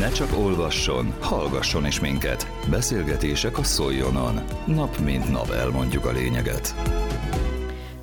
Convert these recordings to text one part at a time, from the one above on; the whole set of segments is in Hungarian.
Ne csak olvasson, hallgasson is minket. Beszélgetések a Szoljonon. Nap mint nap elmondjuk a lényeget.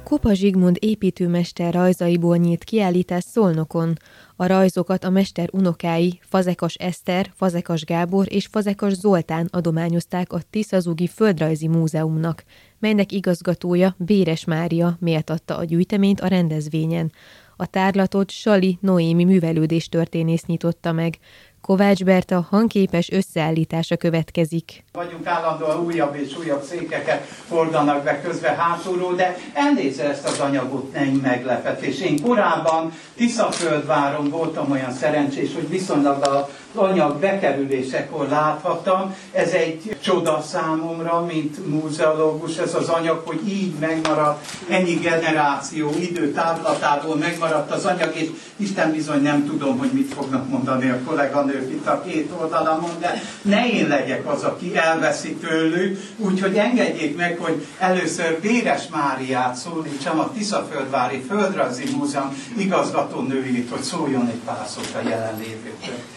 Kopa Zsigmond építőmester rajzaiból nyílt kiállítás Szolnokon. A rajzokat a mester unokái Fazekas Eszter, Fazekas Gábor és Fazekas Zoltán adományozták a Tiszazugi Földrajzi Múzeumnak, melynek igazgatója Béres Mária méltatta a gyűjteményt a rendezvényen. A tárlatot Sali Noémi művelődés történész nyitotta meg. Kovács Berta hangképes összeállítása következik. Vagyunk állandóan újabb és újabb székeket fordanak be közben hátulról, de elnézze ezt az anyagot, ne meglepetés. Én korábban Tiszaföldváron voltam olyan szerencsés, hogy viszonylag a anyag bekerülésekor láthattam. Ez egy csoda számomra, mint múzeológus, ez az anyag, hogy így megmaradt, ennyi generáció időtávlatából megmaradt az anyag, és Isten bizony nem tudom, hogy mit fognak mondani a kolléganők itt a két oldalamon, de ne én legyek az, aki elveszi tőlük, úgyhogy engedjék meg, hogy először Béres Máriát szólítsam, a Tiszaföldvári Földrajzi Múzeum igazgatónőjét, hogy szóljon egy pár szót a jelenlévőkről.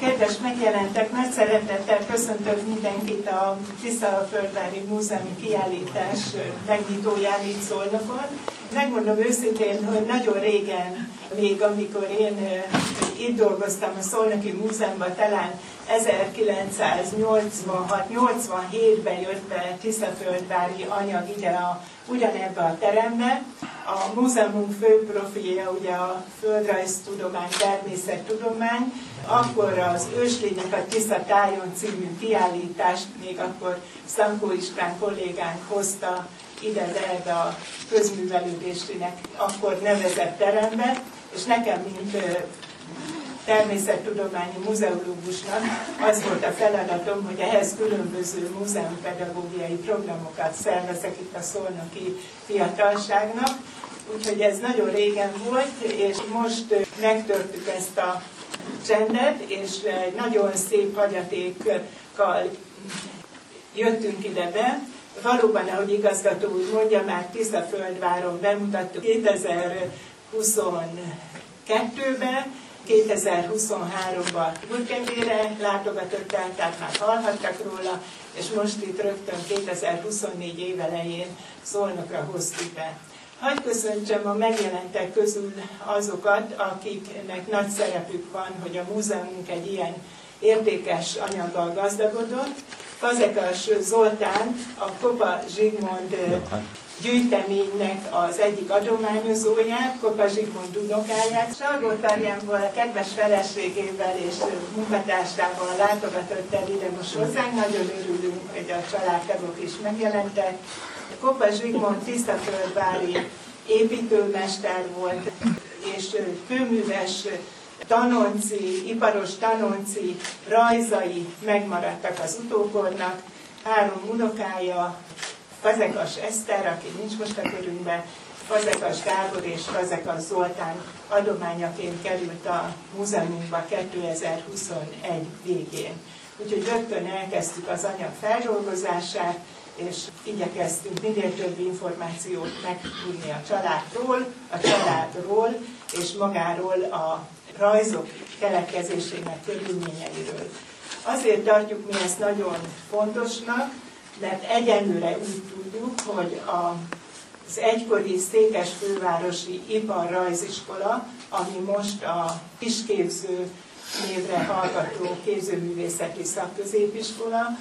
Kedves megjelentek, nagy szeretettel köszöntök mindenkit a Tiszalföldvári Múzeumi Kiállítás megnyitóján itt Szolnokon. Megmondom őszintén, hogy nagyon régen, még amikor én itt dolgoztam a Szolnoki Múzeumban, talán 1986-87-ben jött be Tiszaföldvári anyag ide a, ugyanebbe a terembe. A múzeumunk fő profilja ugye a földrajztudomány, természettudomány, akkor az őslények a Tisza tájon című kiállítást még akkor Szankó István kollégánk hozta ide be a közművelődésének akkor nevezett terembe, és nekem, mint természettudományi muzeológusnak az volt a feladatom, hogy ehhez különböző múzeumpedagógiai programokat szervezek itt a szolnoki fiatalságnak. Úgyhogy ez nagyon régen volt, és most megtörtük ezt a csendet, és egy nagyon szép hagyatékkal jöttünk ide be. Valóban, ahogy igazgató úr mondja, már Tiszaföldváron bemutattuk 2022-ben, 2023-ban Burkembére látogatott el, tehát már hallhattak róla, és most itt rögtön 2024 év elején Szolnokra hoztuk be. Hagy köszöntsem a megjelentek közül azokat, akiknek nagy szerepük van, hogy a múzeumunk egy ilyen értékes anyaggal gazdagodott. Fazekas Zoltán, a Kopa Zsigmond gyűjteménynek az egyik adományozóját, Kopa Zsigmond unokáját. Salgótarjánból a kedves feleségével és munkatársával látogatott el ide most hozzánk. Nagyon örülünk, hogy a családtagok is megjelentek. Kopa Zsigmond tisztaföldvári építőmester volt, és kőműves tanonci, iparos tanonci rajzai megmaradtak az utókornak. Három unokája, Fazekas Eszter, aki nincs most a körünkben, Fazekas Gábor és Fazekas Zoltán adományaként került a múzeumunkba 2021 végén. Úgyhogy rögtön elkezdtük az anyag feldolgozását, és igyekeztünk minél több információt megtudni a családról, a családról, és magáról a rajzok keletkezésének körülményeiről. Azért tartjuk mi ezt nagyon fontosnak, mert egyenlőre úgy tudjuk, hogy a, az egykori Székes fővárosi iparrajziskola, ami most a kisképző névre hallgató képzőművészeti szakközépiskola,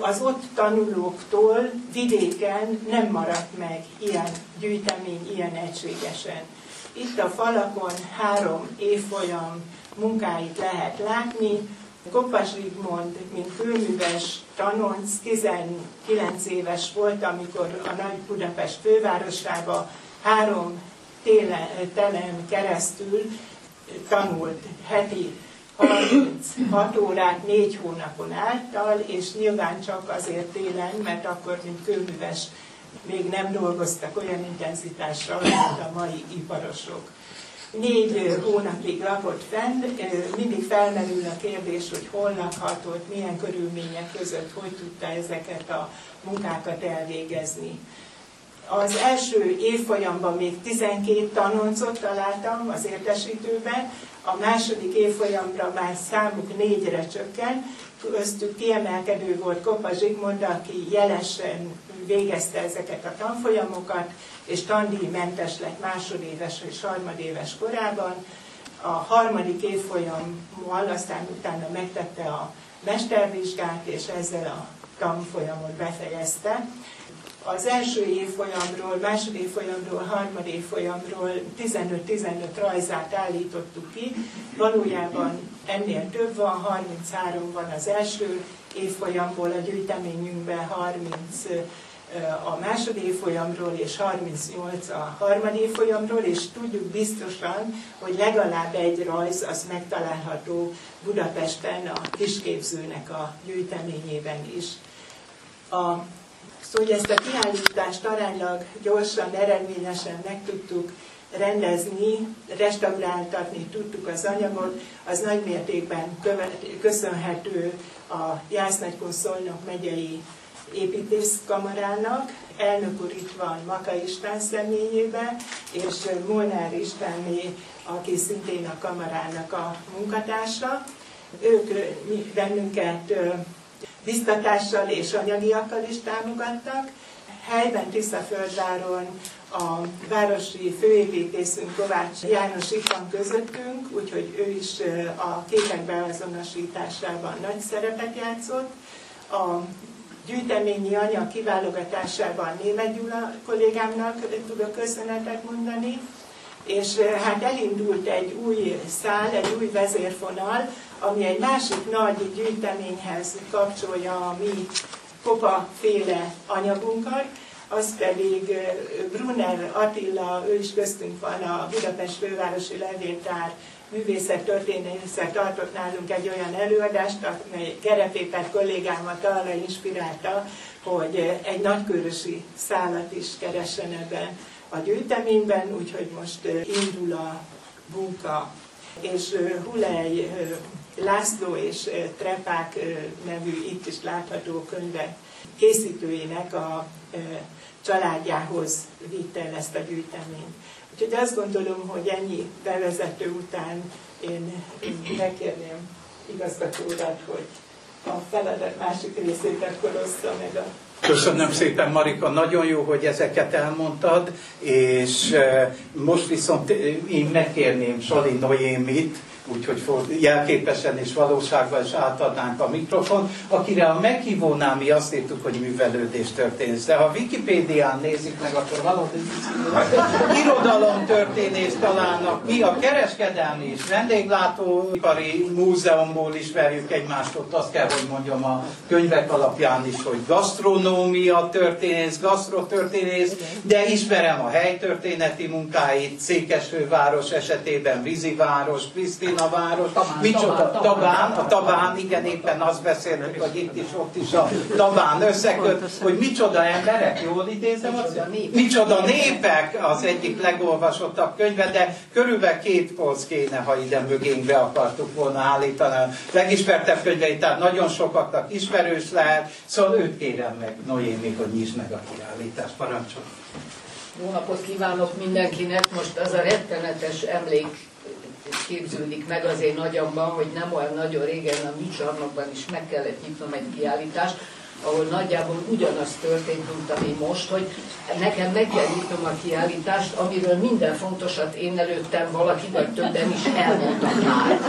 az ott tanulóktól vidéken nem maradt meg ilyen gyűjtemény, ilyen egységesen. Itt a falakon három évfolyam munkáit lehet látni, Kopas Zsigmond, mint főműves tanonc, 19 éves volt, amikor a Nagy Budapest fővárosába három télen, telen keresztül tanult heti 36 órát négy hónapon által, és nyilván csak azért télen, mert akkor, mint kőműves, még nem dolgoztak olyan intenzitással, mint a mai iparosok négy hónapig lakott fenn, mindig felmerül a kérdés, hogy hol lakhatott, milyen körülmények között, hogy tudta ezeket a munkákat elvégezni. Az első évfolyamban még 12 tanoncot találtam az értesítőben, a második évfolyamra már számuk négyre csökkent, köztük kiemelkedő volt Kopa Zsigmond, aki jelesen végezte ezeket a tanfolyamokat, és tandíjmentes lett másodéves és harmadéves korában. A harmadik évfolyammal aztán utána megtette a mestervizsgát, és ezzel a tanfolyamot befejezte. Az első évfolyamról, második évfolyamról, harmadik évfolyamról 15-15 rajzát állítottuk ki. Valójában ennél több van, 33 van az első évfolyamból, a gyűjteményünkben 30 a második évfolyamról és 38 a harmadik évfolyamról, és tudjuk biztosan, hogy legalább egy rajz az megtalálható Budapesten a kisképzőnek a gyűjteményében is. A, szóval, ezt a kiállítást aránylag gyorsan, eredményesen meg tudtuk rendezni, restauráltatni tudtuk az anyagot, az nagy mértékben köszönhető a Jásznagykun Szolnok megyei építészkamarának, elnök úr itt van Maka István személyében, és Molnár Istvánné, aki szintén a kamarának a munkatársa. Ők bennünket biztatással és anyagiakkal is támogattak. Helyben Tiszaföldváron a városi főépítészünk Kovács János itt van közöttünk, úgyhogy ő is a képek beazonosításában nagy szerepet játszott. A gyűjteményi anyag kiválogatásában Német Gyula kollégámnak tudok köszönetet mondani, és hát elindult egy új szál, egy új vezérfonal, ami egy másik nagy gyűjteményhez kapcsolja a mi kopa féle anyagunkat, az pedig Brunner Attila, ő is köztünk van, a Budapest Fővárosi Levéltár művészet történészek tartott nálunk egy olyan előadást, amely Gerepépet kollégámat arra inspirálta, hogy egy nagykörösi szállat is keressen ebben a gyűjteményben, úgyhogy most indul a munka. És Hulej László és Trepák nevű itt is látható könyvek készítőinek a családjához vitte el ezt a gyűjteményt. Úgyhogy azt gondolom, hogy ennyi bevezető után én, megkérném igazgató hogy a feladat másik részét akkor oszta meg a Köszönöm szépen, Marika, nagyon jó, hogy ezeket elmondtad, és most viszont én megkérném Sali Noémit, úgyhogy jelképesen és valóságban is átadnánk a mikrofon, akire a meghívónál mi azt írtuk, hogy művelődés történt. De ha Wikipédián nézik meg, akkor valódi irodalom történész találnak ki, a kereskedelmi és vendéglátóipari múzeumból ismerjük egymást, ott azt kell, hogy mondjam a könyvek alapján is, hogy gasztronómia történész, gasztrotörténész, de ismerem a helytörténeti munkáit, Székesfőváros esetében Víziváros, Krisztin a város, Tabán, micsoda, Tabán, Tabán, a Tabán, igen, éppen azt beszéltük, hogy itt is, ott is a Tabán összeköt, hogy micsoda emberek, jól idézem, az, micsoda népek. Az egyik legolvasottabb könyve, de körülbelül két polc kéne, ha ide mögénk be akartuk volna állítani. A legismertebb könyveit, tehát nagyon sokaknak ismerős lehet, szóval őt kérem meg, Noémi, hogy nyisd meg a kiállítást, parancsol. Jó napot kívánok mindenkinek! Most az a rettenetes emlék képződik meg az én agyamban, hogy nem olyan nagyon régen a mi csarnokban is meg kellett nyitnom egy kiállítást, ahol nagyjából ugyanaz történt, mint ami most, hogy nekem meg kell nyitnom a kiállítást, amiről minden fontosat én előttem valaki, vagy többen is elmondtak már.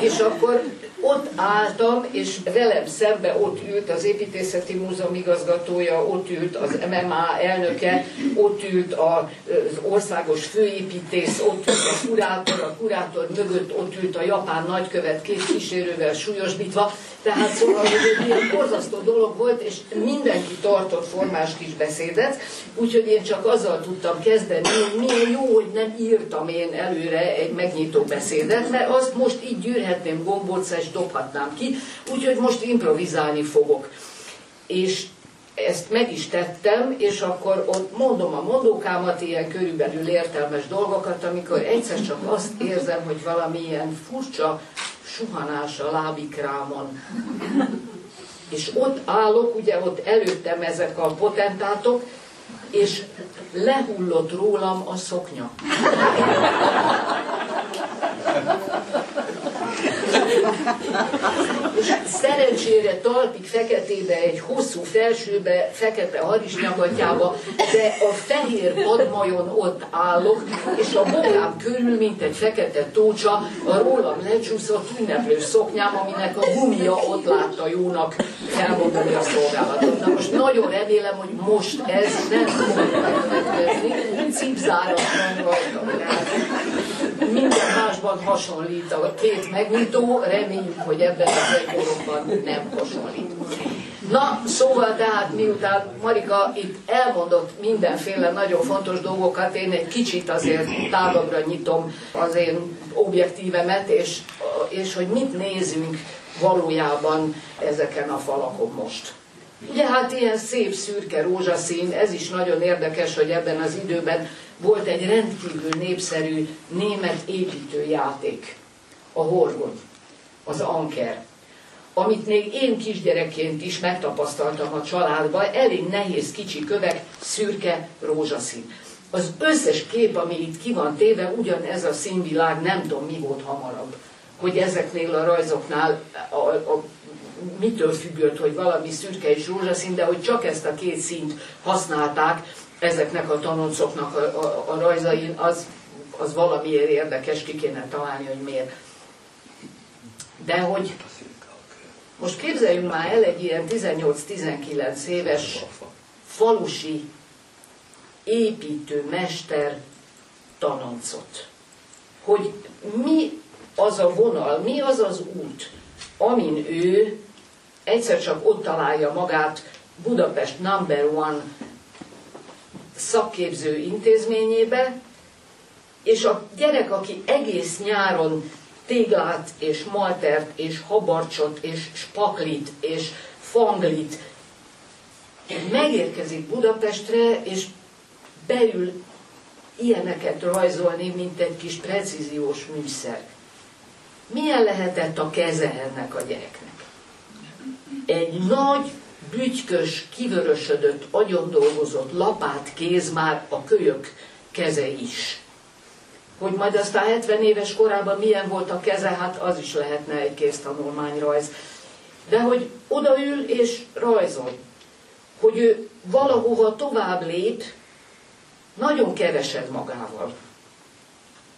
És akkor ott álltam, és velem szembe ott ült az építészeti múzeum igazgatója, ott ült az MMA elnöke, ott ült az országos főépítész, ott ült a kurátor, a kurátor mögött ott ült a japán nagykövet két kísérővel súlyosbítva, tehát szóval, hogy egy ilyen borzasztó dolog volt, és mindenki tartott formás kis beszédet, úgyhogy én csak azzal tudtam kezdeni, hogy milyen jó, hogy nem írtam én előre egy megnyitó beszédet, mert azt most így gyűrhetném gombóc és dobhatnám ki, úgyhogy most improvizálni fogok. És ezt meg is tettem, és akkor ott mondom a mondókámat, ilyen körülbelül értelmes dolgokat, amikor egyszer csak azt érzem, hogy valami ilyen furcsa suhanás a lábikrámon. És ott állok, ugye ott előttem ezek a potentátok, és lehullott rólam a szoknya. És szerencsére talpig feketébe, egy hosszú felsőbe, fekete harisnyagatyába, de a fehér padmajon ott állok, és a bogám körül, mint egy fekete tócsa, a rólam lecsúszott ünneplő szoknyám, aminek a gumia ott látta jónak felmondani a szolgálatot. Na most nagyon remélem, hogy most ez nem fog megkezdeni, cipzárat van rajta. Minden másban hasonlít a két megnyitó, reméljük, hogy ebben az egykorokban nem hasonlít. Na, szóval tehát miután Marika itt elmondott mindenféle nagyon fontos dolgokat, én egy kicsit azért távolabbra nyitom az én objektívemet, és, és hogy mit nézünk valójában ezeken a falakon most. Ugye hát ilyen szép szürke rózsaszín, ez is nagyon érdekes, hogy ebben az időben volt egy rendkívül népszerű német építőjáték, a horgon, az anker, amit még én kisgyerekként is megtapasztaltam a családban, elég nehéz kicsi kövek, szürke, rózsaszín. Az összes kép, ami itt ki van téve, ugyanez a színvilág, nem tudom mi volt hamarabb, hogy ezeknél a rajzoknál a, a, mitől függött, hogy valami szürke és rózsaszín, de hogy csak ezt a két színt használták, ezeknek a tanoncoknak a, a, a rajzain, az, az valamiért érdekes, ki kéne találni, hogy miért. De hogy most képzeljünk már el egy ilyen 18-19 éves falusi építő mester tanoncot. Hogy mi az a vonal, mi az az út, amin ő egyszer csak ott találja magát Budapest number one szakképző intézményébe, és a gyerek, aki egész nyáron téglát, és maltert, és habarcsot, és spaklit, és fanglit, megérkezik Budapestre, és beül ilyeneket rajzolni, mint egy kis precíziós műszer. Milyen lehetett a keze ennek a gyereknek? Egy nagy bütykös, kivörösödött, agyon dolgozott lapát kéz már a kölyök keze is. Hogy majd aztán 70 éves korában milyen volt a keze, hát az is lehetne egy kész tanulmányrajz. De hogy odaül és rajzol, hogy ő valahova tovább lép, nagyon keveset magával.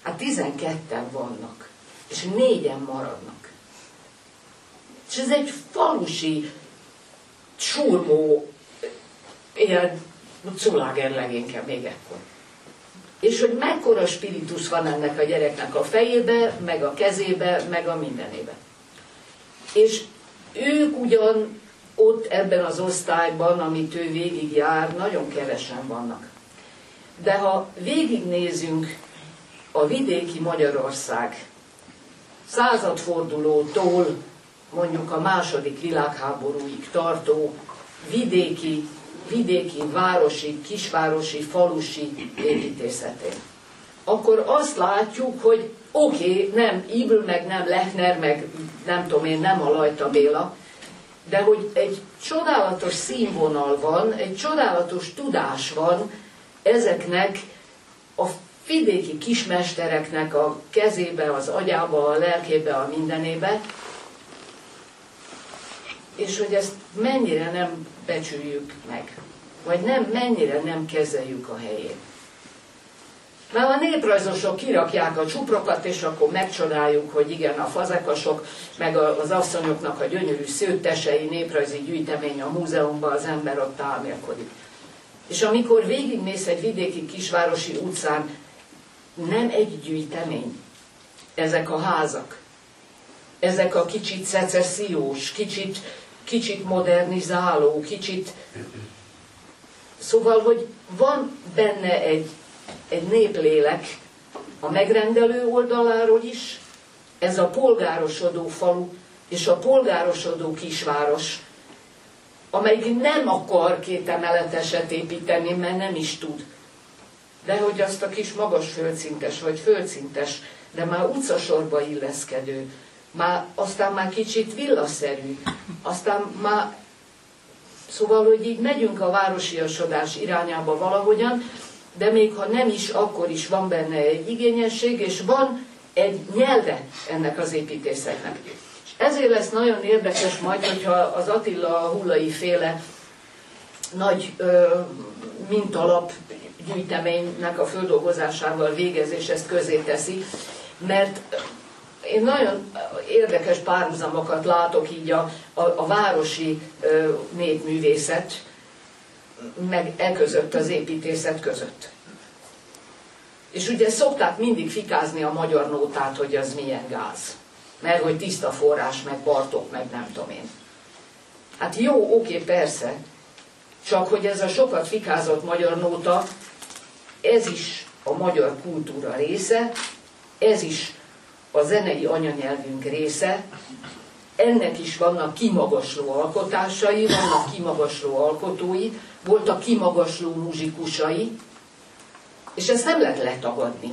Hát 12-en vannak, és négyen maradnak. És ez egy falusi csurmó, ilyen culáger legényke még ekkor. És hogy mekkora spiritus van ennek a gyereknek a fejébe, meg a kezébe, meg a mindenébe. És ők ugyan ott ebben az osztályban, amit ő végigjár, nagyon kevesen vannak. De ha végignézünk a vidéki Magyarország századfordulótól mondjuk a második világháborúig tartó vidéki, vidéki, városi, kisvárosi, falusi építészetén. Akkor azt látjuk, hogy oké, okay, nem Ibl, meg nem Lechner, meg nem tudom én, nem a Lajta Béla, de hogy egy csodálatos színvonal van, egy csodálatos tudás van ezeknek a vidéki kismestereknek a kezébe, az agyába, a lelkébe, a mindenébe, és hogy ezt mennyire nem becsüljük meg, vagy nem, mennyire nem kezeljük a helyét. Mert a néprajzosok kirakják a csuprokat, és akkor megcsodáljuk, hogy igen, a fazekasok, meg az asszonyoknak a gyönyörű szőttesei néprajzi gyűjtemény a múzeumban, az ember ott álmélkodik. És amikor végigmész egy vidéki kisvárosi utcán, nem egy gyűjtemény, ezek a házak, ezek a kicsit szecessziós, kicsit kicsit modernizáló, kicsit... Szóval, hogy van benne egy, egy néplélek a megrendelő oldaláról is, ez a polgárosodó falu és a polgárosodó kisváros, amelyik nem akar két emeleteset építeni, mert nem is tud. De hogy azt a kis magas földszintes, vagy földszintes, de már utcasorba illeszkedő, már, aztán már kicsit villaszerű, aztán már Szóval, hogy így megyünk a városiasodás irányába valahogyan, de még ha nem is, akkor is van benne egy igényesség, és van egy nyelve ennek az építészetnek. És ezért lesz nagyon érdekes majd, hogyha az Attila Hullai féle nagy mintalap gyűjteménynek a földolgozásával végez, és ezt közé teszi, mert én nagyon érdekes párhuzamokat látok így a, a, a városi ö, népművészet, meg e között, az építészet között. És ugye szokták mindig fikázni a magyar nótát, hogy az milyen gáz. Mert hogy tiszta forrás, meg Bartok, meg nem tudom én. Hát jó, oké, persze. Csak hogy ez a sokat fikázott magyar nóta, ez is a magyar kultúra része, ez is a zenei anyanyelvünk része, ennek is vannak kimagasló alkotásai, vannak kimagasló alkotói, voltak kimagasló muzsikusai, és ezt nem lehet letagadni,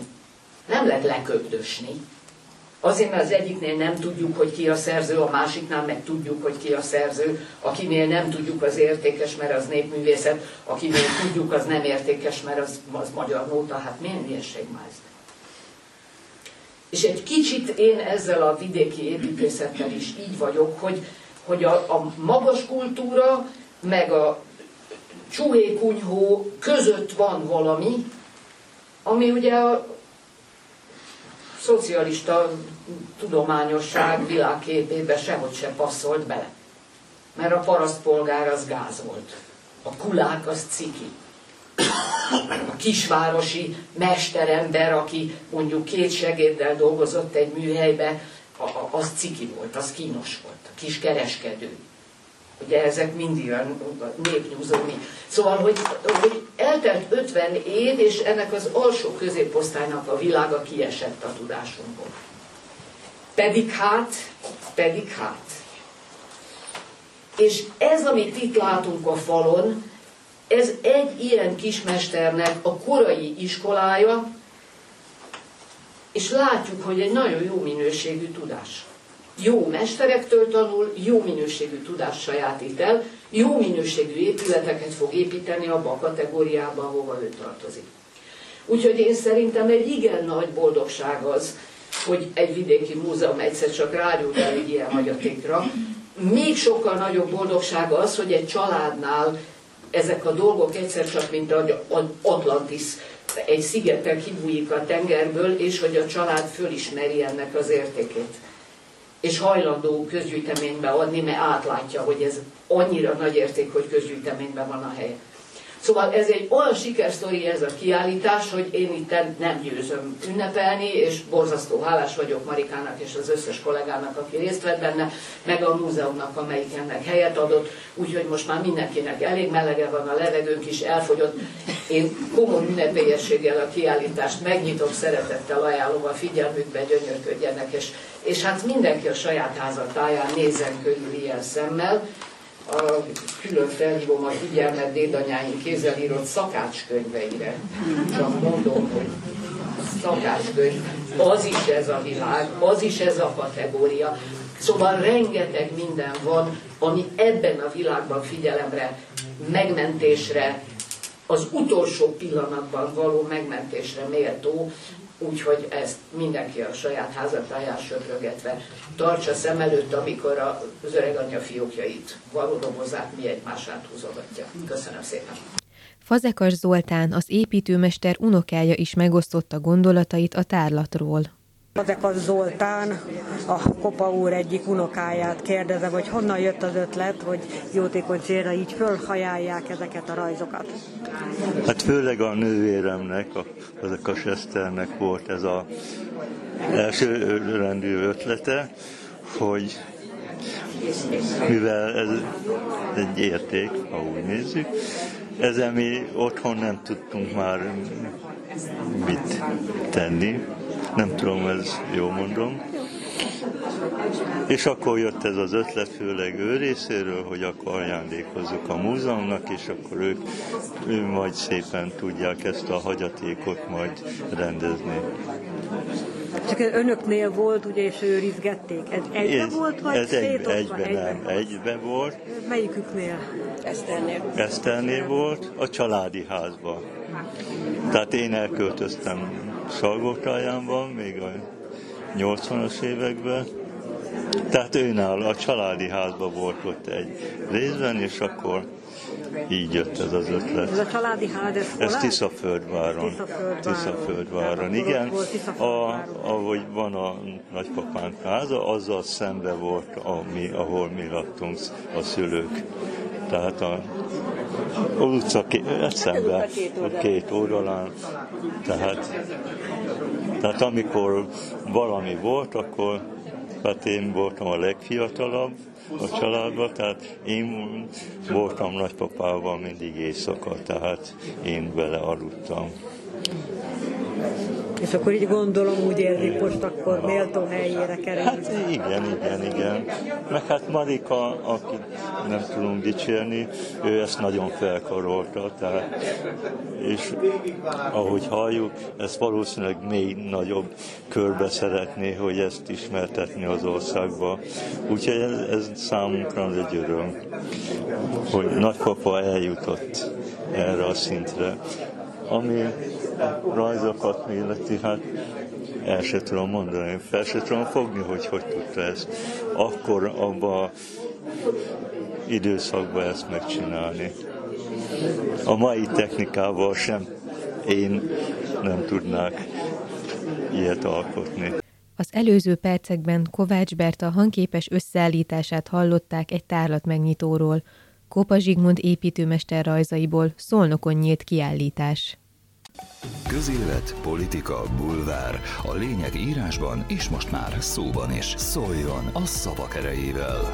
nem lehet leköpdösni. Azért, mert az egyiknél nem tudjuk, hogy ki a szerző, a másiknál meg tudjuk, hogy ki a szerző, akinél nem tudjuk, az értékes, mert az népművészet, akinél tudjuk, az nem értékes, mert az, az magyar nóta, hát milyen hülyeség már ez. És egy kicsit én ezzel a vidéki építészettel is így vagyok, hogy, hogy a, a magas kultúra, meg a csuhékunyhó között van valami, ami ugye a szocialista tudományosság világképébe sehogy se passzolt bele. Mert a parasztpolgár az gáz volt. A kulák az ciki. A kisvárosi mesterember, aki mondjuk két segéddel dolgozott egy műhelybe, az ciki volt, az kínos volt. A kis kereskedő. Ugye ezek mind ilyen népnyúzómi. Szóval, hogy, hogy eltelt 50 év, és ennek az alsó középosztálynak a világa kiesett a tudásunkból. Pedig hát, pedig hát. És ez, amit itt látunk a falon, ez egy ilyen kismesternek a korai iskolája, és látjuk, hogy egy nagyon jó minőségű tudás jó mesterektől tanul, jó minőségű tudást sajátít el, jó minőségű épületeket fog építeni abba a kategóriába, ahova ő tartozik. Úgyhogy én szerintem egy igen nagy boldogság az, hogy egy vidéki múzeum egyszer csak rágyújt el egy ilyen hagyatékra. Még sokkal nagyobb boldogság az, hogy egy családnál ezek a dolgok egyszer csak, mint Atlantis, egy szigetek kibújik a tengerből, és hogy a család fölismeri ennek az értékét és hajlandó közgyűjteménybe adni, mert átlátja, hogy ez annyira nagy érték, hogy közgyűjteményben van a helye. Szóval ez egy olyan sikersztori ez a kiállítás, hogy én itt nem győzöm ünnepelni, és borzasztó hálás vagyok Marikának és az összes kollégának, aki részt vett benne, meg a múzeumnak, amelyik ennek helyet adott, úgyhogy most már mindenkinek elég melege van, a levegőnk is elfogyott. Én komoly ünnepélyességgel a kiállítást megnyitok, szeretettel ajánlom a figyelmükbe, gyönyörködjenek, és, és hát mindenki a saját házatáján nézzen körül ilyen szemmel, külön felhívom a figyelmet dédanyáink kézzel írott szakácskönyveire. Csak mondom, hogy szakácskönyv, az is ez a világ, az is ez a kategória. Szóval rengeteg minden van, ami ebben a világban figyelemre, megmentésre, az utolsó pillanatban való megmentésre méltó, úgyhogy ezt mindenki a saját házatáján söprögetve tartsa szem előtt, amikor az öreg anyja fiókjait valódobozzák, mi egymását húzogatja. Köszönöm szépen! Fazekas Zoltán, az építőmester unokája is megosztotta gondolatait a tárlatról. Fazekas Zoltán, a Kopa úr egyik unokáját kérdezem, hogy honnan jött az ötlet, hogy jótékony célra így fölhajálják ezeket a rajzokat. Hát főleg a nővéremnek, a Fazekas Eszternek volt ez a első rendű ötlete, hogy mivel ez egy érték, ha úgy nézzük, ezzel mi otthon nem tudtunk már mit tenni, nem tudom, ez jó mondom. És akkor jött ez az ötlet, főleg ő részéről, hogy akkor ajándékozzuk a múzeumnak, és akkor ők ő majd szépen tudják ezt a hagyatékot majd rendezni. Csak önöknél volt, ugye, és őrizgették. Ez egybe ez, volt, vagy ez egy, egyben, egyben, nem, egyben volt. Melyiküknél? Eszternél. Eszternél volt, a családi házban. Tehát én elköltöztem Salgótájánban, még a 80-as években, tehát őnál a családi házban volt ott egy részben, és akkor így jött ez az ötlet. Ez a családi ház, ez Ez Tiszaföldváron. Tiszaföldváron. Tiszaföldváron, igen. A, ahogy van a nagypapánk háza, azzal szembe volt, ami, ahol mi laktunk a szülők. Tehát a, a utca két, szembe, a két oldalán. Tehát, tehát amikor valami volt, akkor hát én voltam a legfiatalabb, a családban, tehát én voltam nagypapával mindig éjszaka, tehát én vele aludtam. És akkor így gondolom, úgy érzik, most akkor méltó helyére kerül. Hát igen, igen, igen. Meg hát Marika, akit nem tudunk dicsérni, ő ezt nagyon felkarolta, tehát, és ahogy halljuk, ezt valószínűleg még nagyobb körbe szeretné, hogy ezt ismertetni az országba. Úgyhogy ez, ez számunkra egy öröm, hogy nagypapa eljutott erre a szintre ami rajzokat illeti, hát el se tudom mondani, fel se tudom fogni, hogy hogy tudta ezt. Akkor abban időszakban ezt megcsinálni. A mai technikával sem én nem tudnák ilyet alkotni. Az előző percekben Kovács Berta hangképes összeállítását hallották egy tárlat megnyitóról, Kópa Zsigmond építőmester rajzaiból Szolnokon nyílt kiállítás. Közélet, politika, bulvár. A lényeg írásban és most már szóban is. Szóljon a szavak erejével!